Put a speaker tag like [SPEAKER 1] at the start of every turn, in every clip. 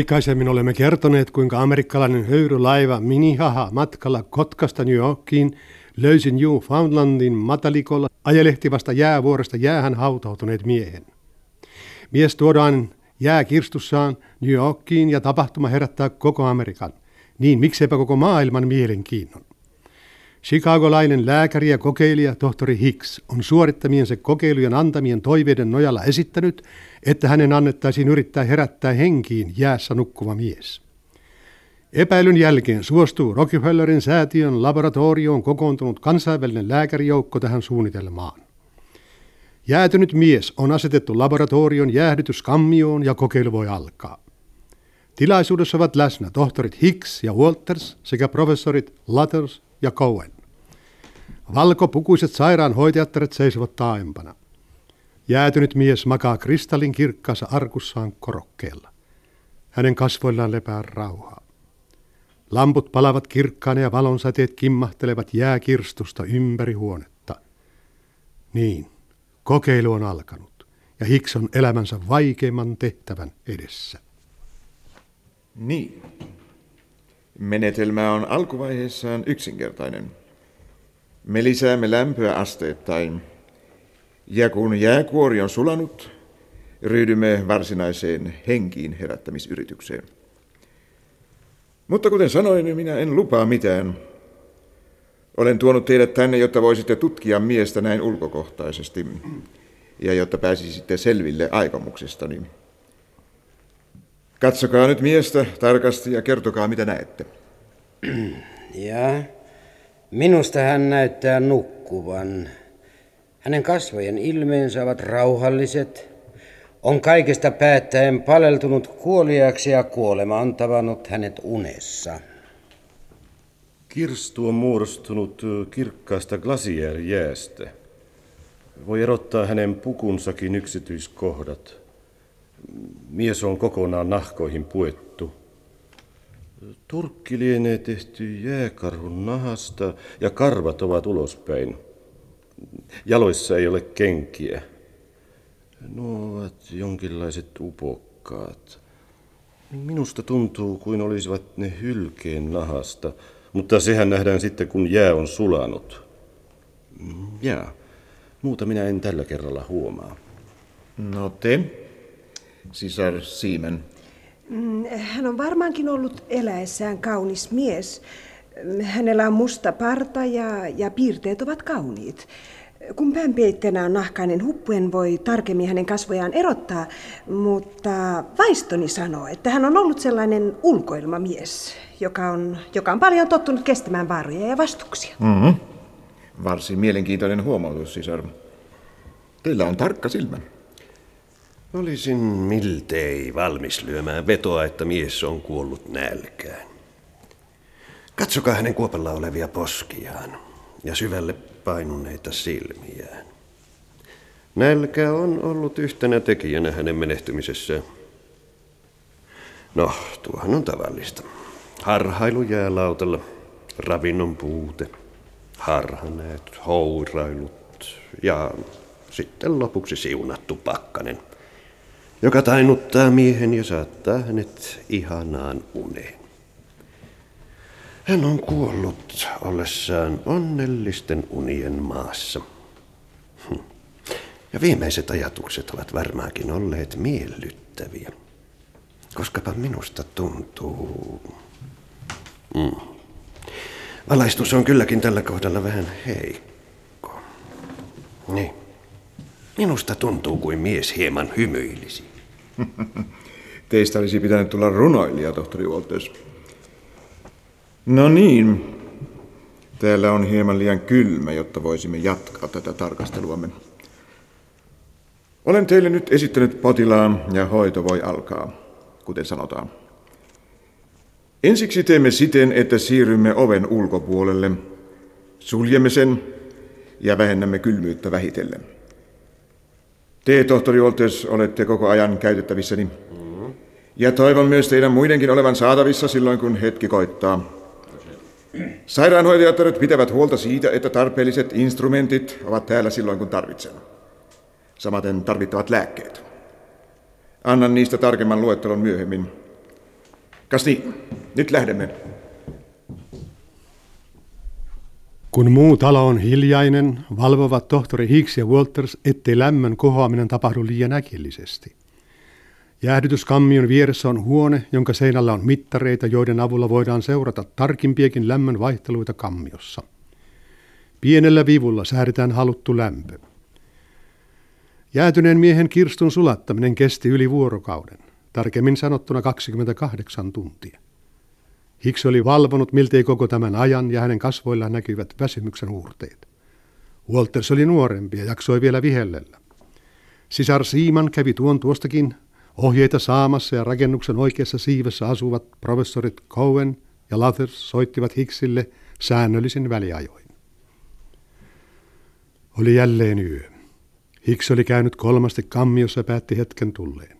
[SPEAKER 1] Aikaisemmin olemme kertoneet, kuinka amerikkalainen höyrylaiva Minihaha matkalla Kotkasta New Yorkiin löysi Newfoundlandin matalikolla ajelehtivasta jäävuoresta jäähän hautautuneet miehen. Mies tuodaan jääkirstussaan New Yorkiin ja tapahtuma herättää koko Amerikan. Niin mikseipä koko maailman mielenkiinnon. Chicagolainen lääkäri ja kokeilija tohtori Hicks on suorittamiensa kokeilujen antamien toiveiden nojalla esittänyt, että hänen annettaisiin yrittää herättää henkiin jäässä nukkuva mies. Epäilyn jälkeen suostuu Rockefellerin säätiön laboratorioon kokoontunut kansainvälinen lääkärijoukko tähän suunnitelmaan. Jäätynyt mies on asetettu laboratorion jäähdytyskammioon ja kokeilu voi alkaa. Tilaisuudessa ovat läsnä tohtorit Hicks ja Walters sekä professorit Lutters ja Cohen. Valkopukuiset sairaanhoitajattaret seisovat taaempana. Jäätynyt mies makaa kristallin kirkkaassa arkussaan korokkeella. Hänen kasvoillaan lepää rauhaa. Lamput palavat kirkkaana ja valonsäteet kimmahtelevat jääkirstusta ympäri huonetta. Niin, kokeilu on alkanut ja Hicks on elämänsä vaikeimman tehtävän edessä.
[SPEAKER 2] Niin. Menetelmä on alkuvaiheessaan yksinkertainen. Me lisäämme lämpöä asteittain. Ja kun jääkuori on sulanut, ryhdymme varsinaiseen henkiin herättämisyritykseen. Mutta kuten sanoin, minä en lupaa mitään. Olen tuonut teidät tänne, jotta voisitte tutkia miestä näin ulkokohtaisesti ja jotta pääsisitte selville aikomuksestani. Katsokaa nyt miestä tarkasti ja kertokaa, mitä näette.
[SPEAKER 3] Ja minusta hän näyttää nukkuvan. Hänen kasvojen ilmeensä ovat rauhalliset. On kaikesta päättäen paleltunut kuoliaksi ja kuolema on tavannut hänet unessa.
[SPEAKER 4] Kirstu on muodostunut kirkkaasta glasierijäästä. Voi erottaa hänen pukunsakin yksityiskohdat. Mies on kokonaan nahkoihin puettu. Turkki lienee tehty jääkarhun nahasta ja karvat ovat ulospäin. Jaloissa ei ole kenkiä. Nuo ovat jonkinlaiset upokkaat. Minusta tuntuu kuin olisivat ne hylkeen nahasta, mutta sehän nähdään sitten kun jää on sulanut. Jää. Muuta minä en tällä kerralla huomaa.
[SPEAKER 2] No te, sisar Siimen.
[SPEAKER 5] Mm, hän on varmaankin ollut eläessään kaunis mies. Hänellä on musta parta ja, ja piirteet ovat kauniit. Kun päänpeitteenä on nahkainen huppu, en voi tarkemmin hänen kasvojaan erottaa, mutta vaistoni sanoo, että hän on ollut sellainen ulkoilmamies, joka on, joka on paljon tottunut kestämään vaaroja ja vastuksia.
[SPEAKER 2] Mm-hmm. Varsin mielenkiintoinen huomautus, sisar. Teillä on tarkka silmä.
[SPEAKER 6] Olisin miltei valmis lyömään vetoa, että mies on kuollut nälkään. Katsokaa hänen kuopalla olevia poskiaan ja syvälle painuneita silmiään. Nälkä on ollut yhtenä tekijänä hänen menehtymisessään. No, tuohan on tavallista. Harhailu jäälautalla, ravinnon puute, harhanäyt, hourailut ja sitten lopuksi siunattu pakkanen, joka tainuttaa miehen ja saattaa hänet ihanaan uneen. Hän on kuollut ollessaan onnellisten unien maassa. Hm. Ja viimeiset ajatukset ovat varmaankin olleet miellyttäviä. Koskapa minusta tuntuu... Mm. Valaistus on kylläkin tällä kohdalla vähän heikko. Niin. Minusta tuntuu kuin mies hieman hymyilisi.
[SPEAKER 2] Teistä olisi pitänyt tulla runoilija, tohtori Walters. No niin. Täällä on hieman liian kylmä, jotta voisimme jatkaa tätä tarkasteluamme. Olen teille nyt esittänyt potilaan ja hoito voi alkaa, kuten sanotaan. Ensiksi teemme siten, että siirrymme oven ulkopuolelle, suljemme sen ja vähennämme kylmyyttä vähitellen. Te, tohtori Oltes, olette koko ajan käytettävissäni. Ja toivon myös teidän muidenkin olevan saatavissa silloin, kun hetki koittaa. Sairaanhoitajattaret pitävät huolta siitä, että tarpeelliset instrumentit ovat täällä silloin, kun tarvitsen. Samaten tarvittavat lääkkeet. Annan niistä tarkemman luettelon myöhemmin. Kasti, nyt lähdemme.
[SPEAKER 1] Kun muu talo on hiljainen, valvovat tohtori Hicks ja Walters, ettei lämmön kohoaminen tapahdu liian äkillisesti. Jäähdytyskammion vieressä on huone, jonka seinällä on mittareita, joiden avulla voidaan seurata tarkimpiakin lämmön vaihteluita kammiossa. Pienellä vivulla säädetään haluttu lämpö. Jäätyneen miehen kirstun sulattaminen kesti yli vuorokauden, tarkemmin sanottuna 28 tuntia. Hicks oli valvonut miltei koko tämän ajan ja hänen kasvoillaan näkyvät väsymyksen huurteet. Walters oli nuorempi ja jaksoi vielä vihellellä. Sisar Siiman kävi tuon tuostakin ohjeita saamassa ja rakennuksen oikeassa siivessä asuvat professorit Cohen ja Lathers soittivat Hicksille säännöllisin väliajoin. Oli jälleen yö. Hicks oli käynyt kolmasti kammiossa ja päätti hetken tulleen.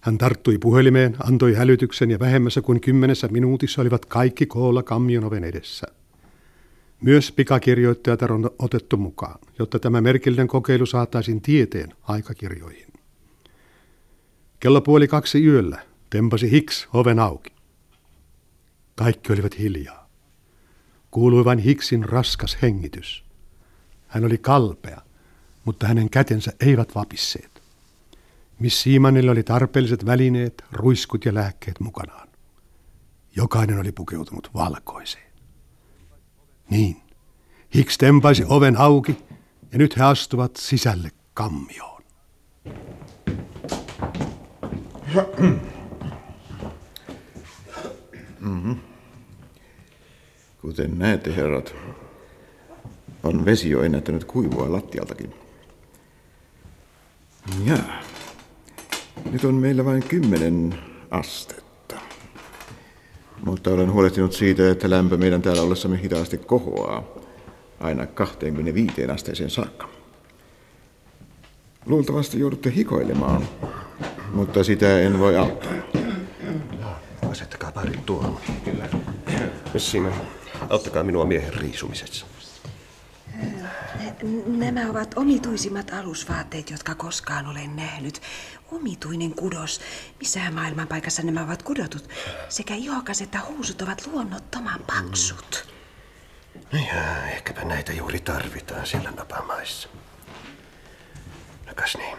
[SPEAKER 1] Hän tarttui puhelimeen, antoi hälytyksen ja vähemmässä kuin kymmenessä minuutissa olivat kaikki koolla kammion oven edessä. Myös pikakirjoittajat on otettu mukaan, jotta tämä merkillinen kokeilu saataisiin tieteen aikakirjoihin. Kello puoli kaksi yöllä tempasi Hicks oven auki. Kaikki olivat hiljaa. Kuului vain Hicksin raskas hengitys. Hän oli kalpea, mutta hänen kätensä eivät vapisseet. Miss Siimanille oli tarpeelliset välineet, ruiskut ja lääkkeet mukanaan. Jokainen oli pukeutunut valkoiseen. Niin, Hicks tempaisi oven auki ja nyt he astuvat sisälle kammioon.
[SPEAKER 2] Mm-hmm. Kuten näette, herrat, on vesi jo ennättänyt kuivua lattialtakin. Ja nyt on meillä vain kymmenen astetta. Mutta olen huolehtinut siitä, että lämpö meidän täällä ollessamme hitaasti kohoaa aina 25 asteeseen saakka. Luultavasti joudutte hikoilemaan, mutta sitä en voi auttaa.
[SPEAKER 6] Asettakaa pari tuohon. Siinä, auttakaa minua miehen riisumisessa.
[SPEAKER 5] Nämä ovat omituisimmat alusvaatteet, jotka koskaan olen nähnyt. Omituinen kudos. Missähän maailmanpaikassa nämä ovat kudotut? Sekä ihokas että housut ovat luonnottoman paksut.
[SPEAKER 6] No ja, ehkäpä näitä juuri tarvitaan siellä napamaissa. No kas niin,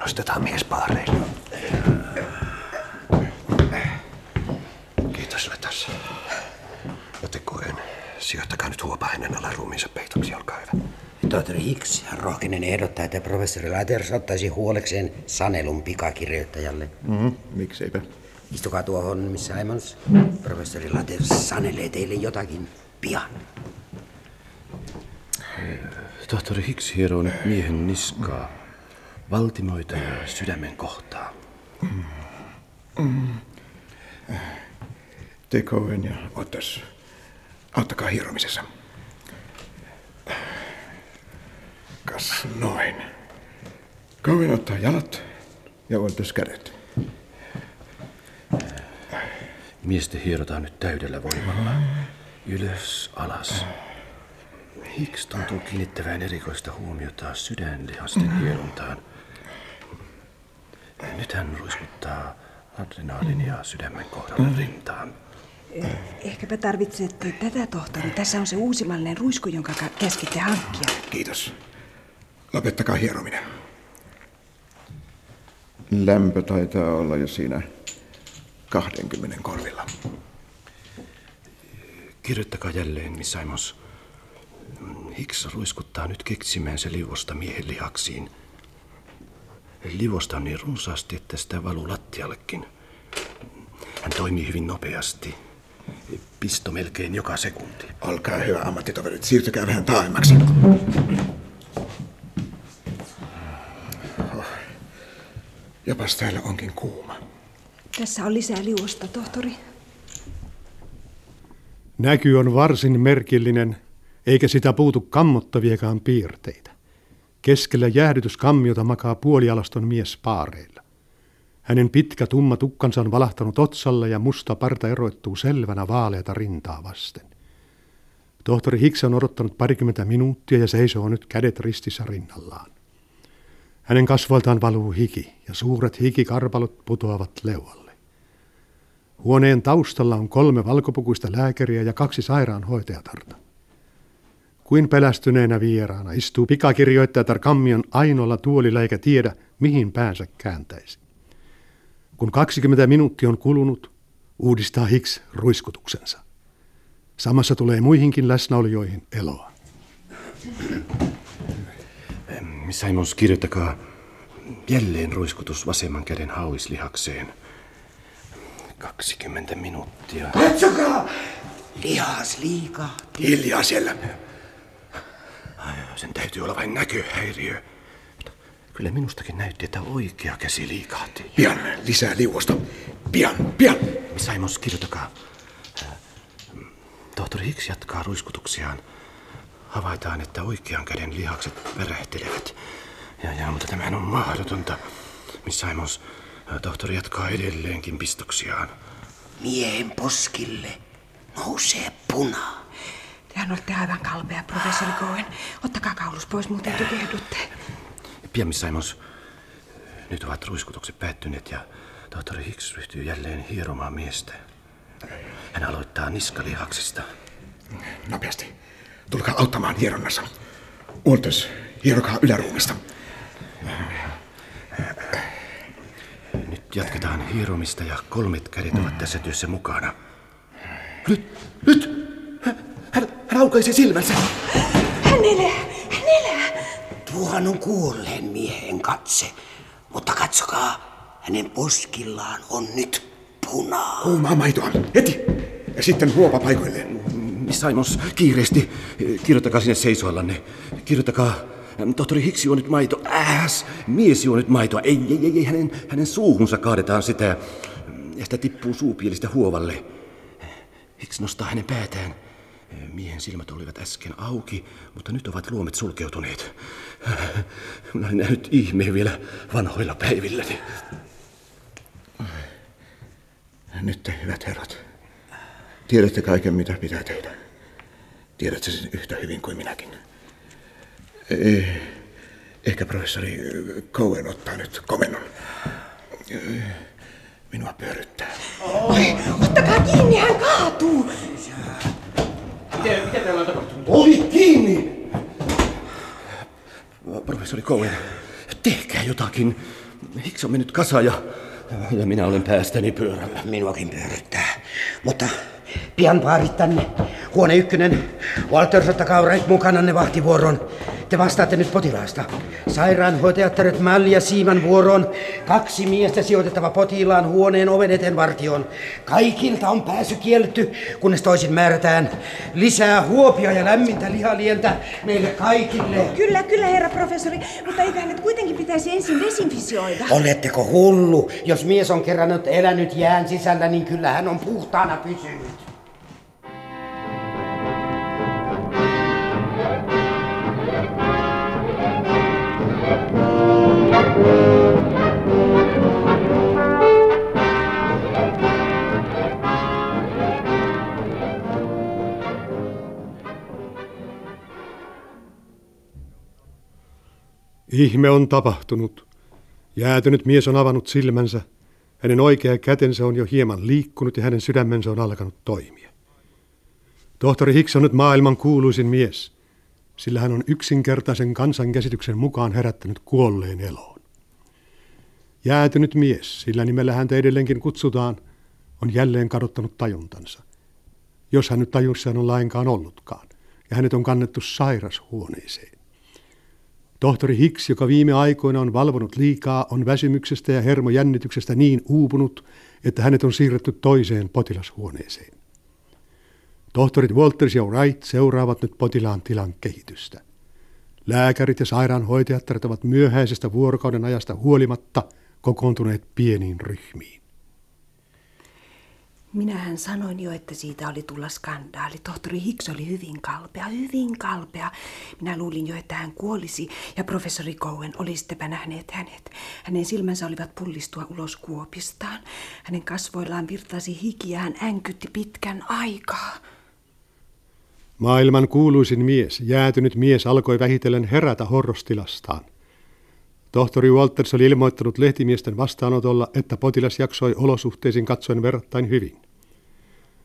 [SPEAKER 6] nostetaan mies paareille. Kiitos Letas. Joten sijoittakaa nyt huopa hänen alaruumiinsa peitoksi, olkaa hyvä.
[SPEAKER 3] Tohtori Hicks rohkenen ehdottaa, että professori Laters ottaisi huolekseen sanelun pikakirjoittajalle.
[SPEAKER 2] Mm-hmm. Mikseipä?
[SPEAKER 3] Istukaa tuohon, missä Simons. Professori Laters sanelee teille jotakin pian.
[SPEAKER 4] Tohtori Hicks hieroo nyt miehen niskaa, valtimoita ja sydämen kohtaa. Mm.
[SPEAKER 2] Mm. Te Cohen ja Otas, auttakaa hieromisessa. Kas noin. Cohen ottaa jalat ja Otas kädet.
[SPEAKER 4] Miestä hierotaan nyt täydellä voimalla. Ylös, alas. Hicks tuntuu kiinnittävän erikoista huomiota sydänlihasten hierontaan. Nyt hän ruiskuttaa adrenaliinia sydämen kohdalla rintaan.
[SPEAKER 5] Ehkäpä tarvitsette tätä, tohtori. Tässä on se uusimallinen ruisku, jonka käskitte hankkia.
[SPEAKER 2] Kiitos. Lopettakaa hierominen. Lämpö taitaa olla jo siinä 20 korvilla.
[SPEAKER 4] Kirjoittakaa jälleen, Miss Simons. Hicks ruiskuttaa nyt keksimänsä liuosta miehen lihaksiin. Liuosta on niin runsaasti, että sitä valuu lattiallekin. Hän toimii hyvin nopeasti. Pisto melkein joka sekunti.
[SPEAKER 2] Olkaa hyvä, ammattitoverit. Siirtykää vähän taaemmaksi. Jopas täällä onkin kuuma.
[SPEAKER 5] Tässä on lisää liuosta, tohtori.
[SPEAKER 1] Näky on varsin merkillinen, eikä sitä puutu kammottaviakaan piirteitä. Keskellä jäähdytyskammiota makaa puolialaston mies paareilla. Hänen pitkä tumma tukkansa on valahtanut otsalle ja musta parta eroittuu selvänä vaaleata rintaa vasten. Tohtori Hicks on odottanut parikymmentä minuuttia ja seisoo nyt kädet ristissä rinnallaan. Hänen kasvoiltaan valuu hiki ja suuret hikikarpalot putoavat leualle. Huoneen taustalla on kolme valkopukuista lääkäriä ja kaksi sairaanhoitajatarta. Kuin pelästyneenä vieraana istuu pikakirjoittajatar Kammion ainoalla tuolilla eikä tiedä, mihin päänsä kääntäisi. Kun 20 minuuttia on kulunut, uudistaa Hicks ruiskutuksensa. Samassa tulee muihinkin läsnäolijoihin eloa.
[SPEAKER 4] Simons, kirjoittakaa jälleen ruiskutus vasemman käden hauislihakseen. 20 minuuttia.
[SPEAKER 3] Katsokaa! Lihas liikaa.
[SPEAKER 6] Hiljaa siellä.
[SPEAKER 4] Ai, sen täytyy olla vain näköhäiriö. Kyllä minustakin näytti, että oikea käsi liikahti.
[SPEAKER 6] Pian lisää liuosta. Pian, pian.
[SPEAKER 4] Simons, kirjoitakaa. Tohtori Hicks jatkaa ruiskutuksiaan. Havaitaan, että oikean käden lihakset värähtelevät. Ja, ja, mutta tämähän on mahdotonta. Miss Simons, tohtori jatkaa edelleenkin pistoksiaan.
[SPEAKER 3] Miehen poskille nousee puna.
[SPEAKER 5] Tehän olette aivan kalpea, professori Cohen. Ottakaa kaulus pois, muuten tukehdutte.
[SPEAKER 4] Pian, Miss Simons. Nyt ovat ruiskutukset päättyneet ja tohtori Hicks ryhtyy jälleen hieromaan miestä. Hän aloittaa niskalihaksista.
[SPEAKER 6] Nopeasti. Tulkaa auttamaan hieronnassa. Walters, hierokaa yläruumista.
[SPEAKER 4] Nyt jatketaan hieromista ja kolmet kädet ovat tässä työssä mukana. Nyt, nyt! Hän, hän aukaisi silmänsä.
[SPEAKER 5] Hän elää! Hän elää!
[SPEAKER 3] Tuohan on kuolleen miehen katse. Mutta katsokaa, hänen poskillaan on nyt punaa.
[SPEAKER 6] Kuumaa maitoa. Heti. Ja sitten huopa paikoilleen.
[SPEAKER 4] Miss Simons, kiireesti. Kirjoittakaa sinne seisoallanne. Kirjoittakaa. Tohtori Hicks juo nyt maito. Ääs! Mies juo nyt maitoa. Ei, ei, ei, ei. Hänen, hänen suuhunsa kaadetaan sitä. Ja sitä tippuu suupielistä huovalle. Hicks nostaa hänen päätään. Miehen silmät olivat äsken auki, mutta nyt ovat luomet sulkeutuneet. Minä olin nähnyt ihmeen vielä vanhoilla päivilläni.
[SPEAKER 6] Nyt te, hyvät herrat, tiedätte kaiken, mitä pitää tehdä. Tiedätte sen yhtä hyvin kuin minäkin. Eh, ehkä professori Cohen ottaa nyt komennon. Eh, Minua pyöryttää.
[SPEAKER 5] Oi, ottakaa kiinni, hän kaatuu!
[SPEAKER 4] Ovi kiinni! Professori Cohen, tehkää jotakin. Hicks on mennyt kasa ja, ja minä olen päästäni pyörällä.
[SPEAKER 3] Minuakin pyöryttää. Mutta pian paarit tänne. Huone ykkönen. Walters, ottakaa Wright mukananne vahtivuoroon. Te vastaatte nyt potilaasta. Sairaanhoitajattaret Malli ja Siiman vuoroon. Kaksi miestä sijoitettava potilaan huoneen oven eteen vartioon. Kaikilta on pääsy kielletty, kunnes toisin määrätään. Lisää huopia ja lämmintä lihalientä meille kaikille.
[SPEAKER 5] Kyllä, kyllä, herra professori, mutta eikö hänet kuitenkin pitäisi ensin desinfisioida?
[SPEAKER 3] Oletteko hullu? Jos mies on kerran nyt elänyt jään sisällä, niin kyllä hän on puhtaana pysynyt.
[SPEAKER 1] Ihme on tapahtunut. Jäätynyt mies on avannut silmänsä. Hänen oikea kätensä on jo hieman liikkunut ja hänen sydämensä on alkanut toimia. Tohtori Hicks on nyt maailman kuuluisin mies, sillä hän on yksinkertaisen kansankäsityksen mukaan herättänyt kuolleen eloon. Jäätynyt mies, sillä nimellä häntä edelleenkin kutsutaan, on jälleen kadottanut tajuntansa. Jos hän nyt tajussaan on lainkaan ollutkaan, ja hänet on kannettu sairashuoneeseen. Tohtori Hicks, joka viime aikoina on valvonut liikaa, on väsymyksestä ja hermojännityksestä niin uupunut, että hänet on siirretty toiseen potilashuoneeseen. Tohtorit Walters ja Wright seuraavat nyt potilaan tilan kehitystä. Lääkärit ja sairaanhoitajattaret ovat myöhäisestä vuorokauden ajasta huolimatta kokoontuneet pieniin ryhmiin.
[SPEAKER 5] Minähän sanoin jo, että siitä oli tulla skandaali. Tohtori Hicks oli hyvin kalpea, hyvin kalpea. Minä luulin jo, että hän kuolisi ja professori Cohen olisittepä nähneet hänet. Hänen silmänsä olivat pullistua ulos kuopistaan. Hänen kasvoillaan virtasi hiki ja hän änkytti pitkän aikaa.
[SPEAKER 1] Maailman kuuluisin mies, jäätynyt mies, alkoi vähitellen herätä horrostilastaan. Tohtori Walters oli ilmoittanut lehtimiesten vastaanotolla, että potilas jaksoi olosuhteisiin katsoen verrattain hyvin.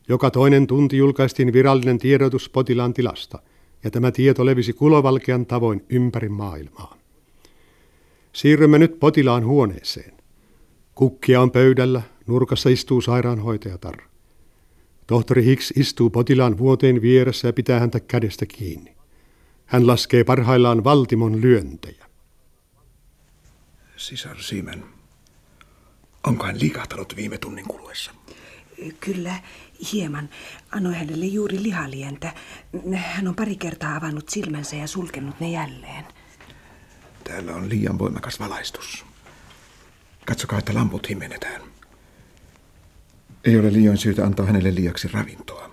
[SPEAKER 1] Joka toinen tunti julkaistiin virallinen tiedotus potilaan tilasta, ja tämä tieto levisi kulovalkean tavoin ympäri maailmaa. Siirrymme nyt potilaan huoneeseen. Kukkia on pöydällä, nurkassa istuu sairaanhoitajatar. Tohtori Hicks istuu potilaan vuoteen vieressä ja pitää häntä kädestä kiinni. Hän laskee parhaillaan valtimon lyöntejä.
[SPEAKER 2] Sisar Simen, onko hän liikahtanut viime tunnin kuluessa?
[SPEAKER 5] Kyllä, hieman. Annoin hänelle juuri lihalientä. Hän on pari kertaa avannut silmänsä ja sulkenut ne jälleen.
[SPEAKER 2] Täällä on liian voimakas valaistus. Katsokaa, että lamput himmenetään. Ei ole liian syytä antaa hänelle liiaksi ravintoa.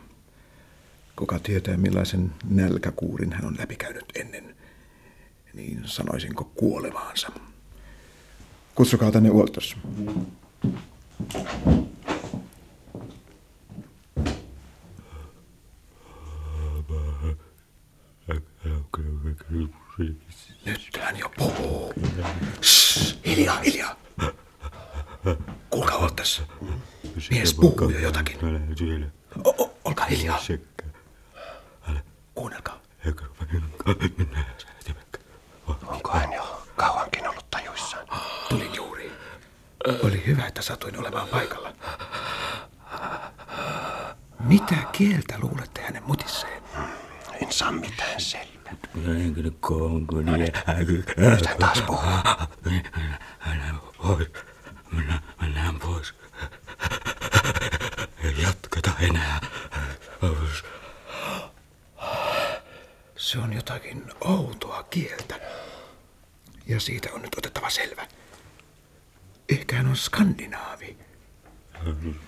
[SPEAKER 2] Kuka tietää, millaisen nälkäkuurin hän on läpikäynyt ennen, niin sanoisinko kuolemaansa. Kutsukaa tänne Walters. Nyt hän jo puhuu. Shh, hiljaa, hiljaa. Kuulkaa Walters. Mies puhuu jo jotakin. O- o- olkaa hiljaa. Kuunnelkaa.
[SPEAKER 7] Onko hän jo kauankin ollut tajuissaan?
[SPEAKER 2] Tulin juuri. Oli hyvä, että satuin olemaan paikalla. Mitä kieltä luulette hänen mutisseen?
[SPEAKER 7] En saa mitään selvää.
[SPEAKER 8] Nyt
[SPEAKER 7] hän taas puhuu.
[SPEAKER 8] Mennään pois. Mennään, mennään pois. Ei jatketa enää.
[SPEAKER 2] Se on jotakin outoa kieltä. Ja siitä on nyt otettava selvä. Ehkä hän on skandinaavi.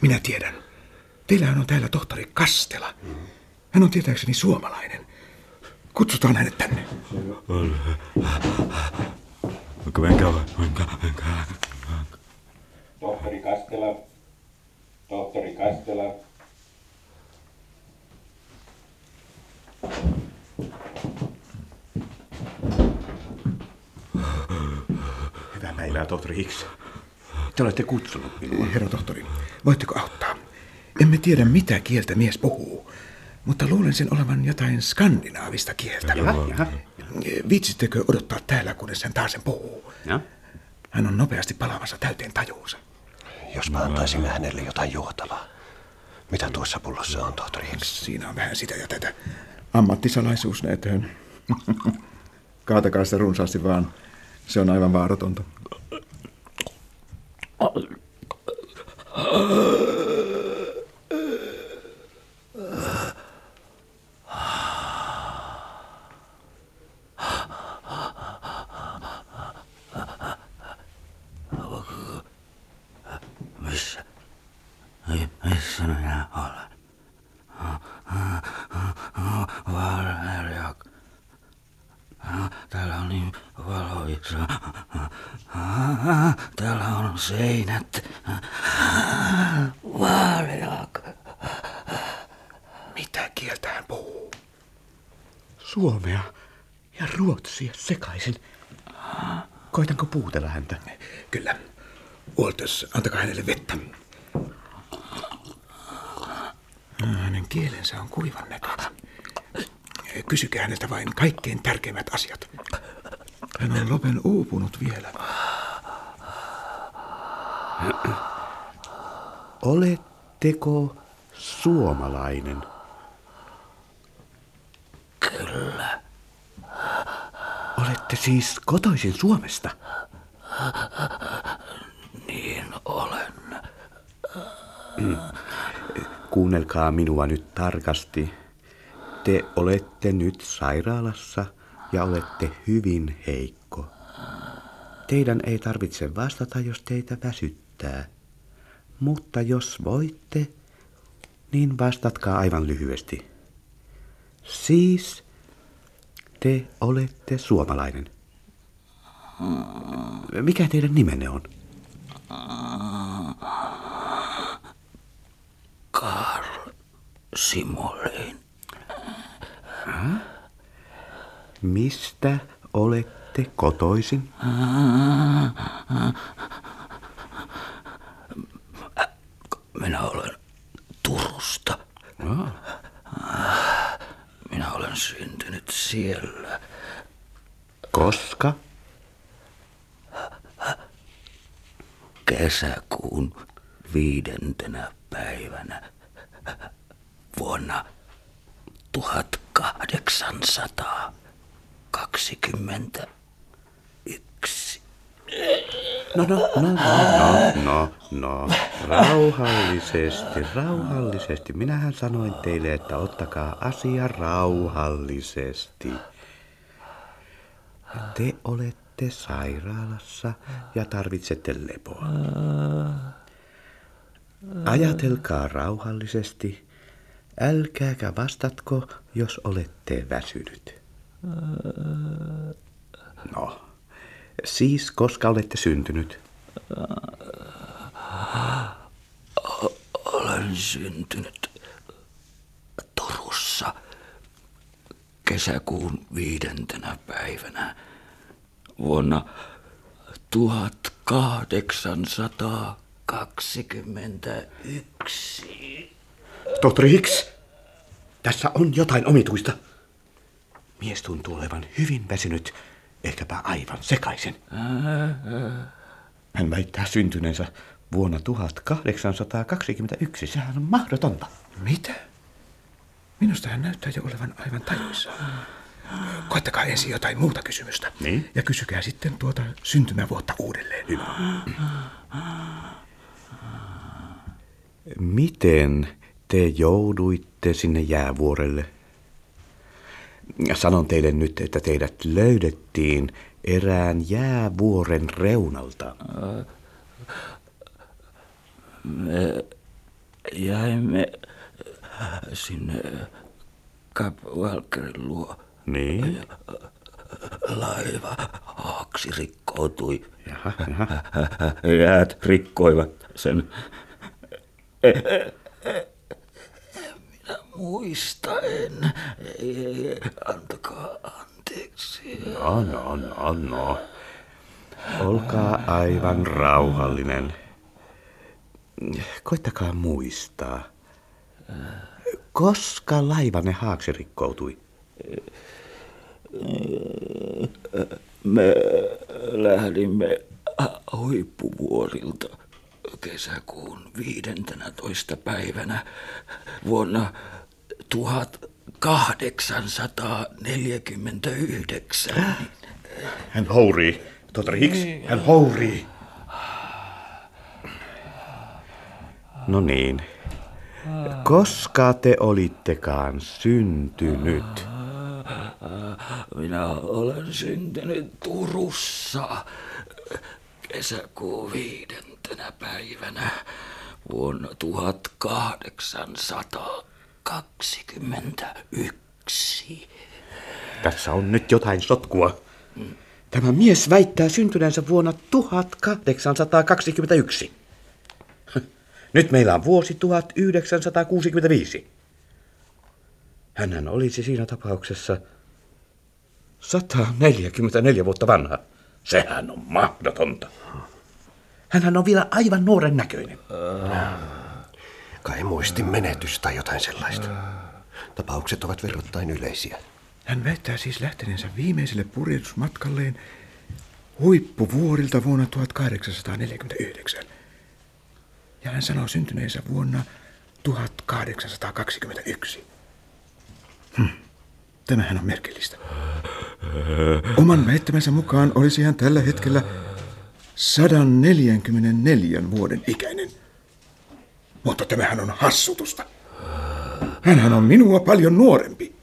[SPEAKER 2] Minä tiedän. Teillähän on täällä tohtori Kastela. Hän on tietääkseni suomalainen. Kutsutaan hänet tänne.
[SPEAKER 9] Tohtori Kastela. Tohtori Kastela.
[SPEAKER 7] Hyvää päivää, tohtori Hicks. Te olette kutsunut minua.
[SPEAKER 2] Herra tohtori, voitteko auttaa? Emme tiedä, mitä kieltä mies puhuu, mutta luulen sen olevan jotain skandinaavista kieltä.
[SPEAKER 7] Jaha, jaha.
[SPEAKER 2] Viitsittekö odottaa täällä, kunnes hän taas sen puhuu?
[SPEAKER 7] Ja?
[SPEAKER 2] Hän on nopeasti palaamassa täyteen tajuunsa.
[SPEAKER 7] Jos mä antaisin hänelle jotain juotavaa. Mitä tuossa pullossa on, tohtori Hicks?
[SPEAKER 2] Siinä on vähän sitä ja tätä. Ammattisalaisuus näytöön. Kaatakaa sitä runsaasti vaan. Se on aivan vaaratonta.
[SPEAKER 8] Missä? Ei, missä minä olen? Valeriak. Täällä on niin valoisa. Täällä on seinät. Valeriak.
[SPEAKER 2] Mitä kieltä hän puhuu?
[SPEAKER 7] Suomea ja ruotsia sekaisin. Koitanko puutella häntä?
[SPEAKER 2] Kyllä. Walters, antakaa hänelle vettä. Hänen kielensä on kuivan näköinen. Kysykää häneltä vain kaikkein tärkeimmät asiat. Hän on lopen uupunut vielä.
[SPEAKER 7] Oletteko suomalainen?
[SPEAKER 8] Kyllä.
[SPEAKER 7] Olette siis kotoisin Suomesta?
[SPEAKER 8] Niin olen.
[SPEAKER 7] Kuunnelkaa minua nyt tarkasti. Te olette nyt sairaalassa ja olette hyvin heikko. Teidän ei tarvitse vastata, jos teitä väsyttää. Mutta jos voitte, niin vastatkaa aivan lyhyesti. Siis te olette suomalainen. Mikä teidän nimenne on?
[SPEAKER 8] Karl Simolin.
[SPEAKER 7] Mistä olette kotoisin?
[SPEAKER 8] Minä olen Turusta. Minä olen syntynyt siellä.
[SPEAKER 7] Koska?
[SPEAKER 8] Kesäkuun viidentenä päivänä vuonna 1821.
[SPEAKER 7] No, no, no, no, no, no, no. Rauhallisesti, rauhallisesti. Minähän sanoin teille, että ottakaa asia rauhallisesti. Te olette sairaalassa ja tarvitsette lepoa. Ajatelkaa rauhallisesti. Älkääkä vastatko, jos olette väsynyt. No, siis koska olette syntynyt?
[SPEAKER 8] Olen syntynyt Turussa kesäkuun viidentenä päivänä vuonna 1821.
[SPEAKER 7] Tohtori Hicks, tässä on jotain omituista. Mies tuntuu olevan hyvin väsynyt, ehkäpä aivan sekaisin. Hän väittää syntyneensä vuonna 1821. Sehän on mahdotonta.
[SPEAKER 2] Mitä? Minusta hän näyttää jo olevan aivan tajuissaan. Koettakaa ensin jotain muuta kysymystä.
[SPEAKER 7] Niin?
[SPEAKER 2] Ja kysykää sitten tuota syntymävuotta uudelleen. Hyvä.
[SPEAKER 7] Miten te jouduitte sinne jäävuorelle? Sanon teille nyt, että teidät löydettiin erään jäävuoren reunalta.
[SPEAKER 8] Me jäimme sinne Cap Walkerin luo.
[SPEAKER 7] Niin?
[SPEAKER 8] Laiva haaksi rikkoutui.
[SPEAKER 7] Jaha, jaha.
[SPEAKER 8] Jäät rikkoivat sen. Minä muista en. Ei, ei, antakaa anteeksi.
[SPEAKER 7] No, no, no, no. Olkaa aivan rauhallinen. Koittakaa muistaa. Koska laivanne haaksi rikkoutui?
[SPEAKER 8] Me lähdimme huippuvuorilta kesäkuun 15. päivänä vuonna 1849.
[SPEAKER 7] Hän hourii. Tohtori Hicks, hän hourii. No niin. Koska te olittekaan syntynyt?
[SPEAKER 8] Minä olen syntynyt Turussa kesäkuun viidentenä päivänä vuonna 1821.
[SPEAKER 7] Tässä on nyt jotain sotkua. Tämä mies väittää syntyneensä vuonna 1821. Nyt meillä on vuosi 1965. Hänhän olisi siinä tapauksessa 144 vuotta vanha. Sehän on mahdotonta. Hänhän on vielä aivan nuoren näköinen.
[SPEAKER 6] Kai muistin menetys tai jotain sellaista. Tapaukset ovat verrattain yleisiä.
[SPEAKER 2] Hän väittää siis lähteneensä viimeiselle purjehdusmatkalleen huippuvuorilta vuonna 1849. Ja hän sanoo syntyneensä vuonna 1821. Hm. Tämähän on merkillistä. Oman väittämänsä mukaan olisi hän tällä hetkellä 144 vuoden ikäinen. Mutta tämähän on hassutusta. Hänhän on minua paljon nuorempi.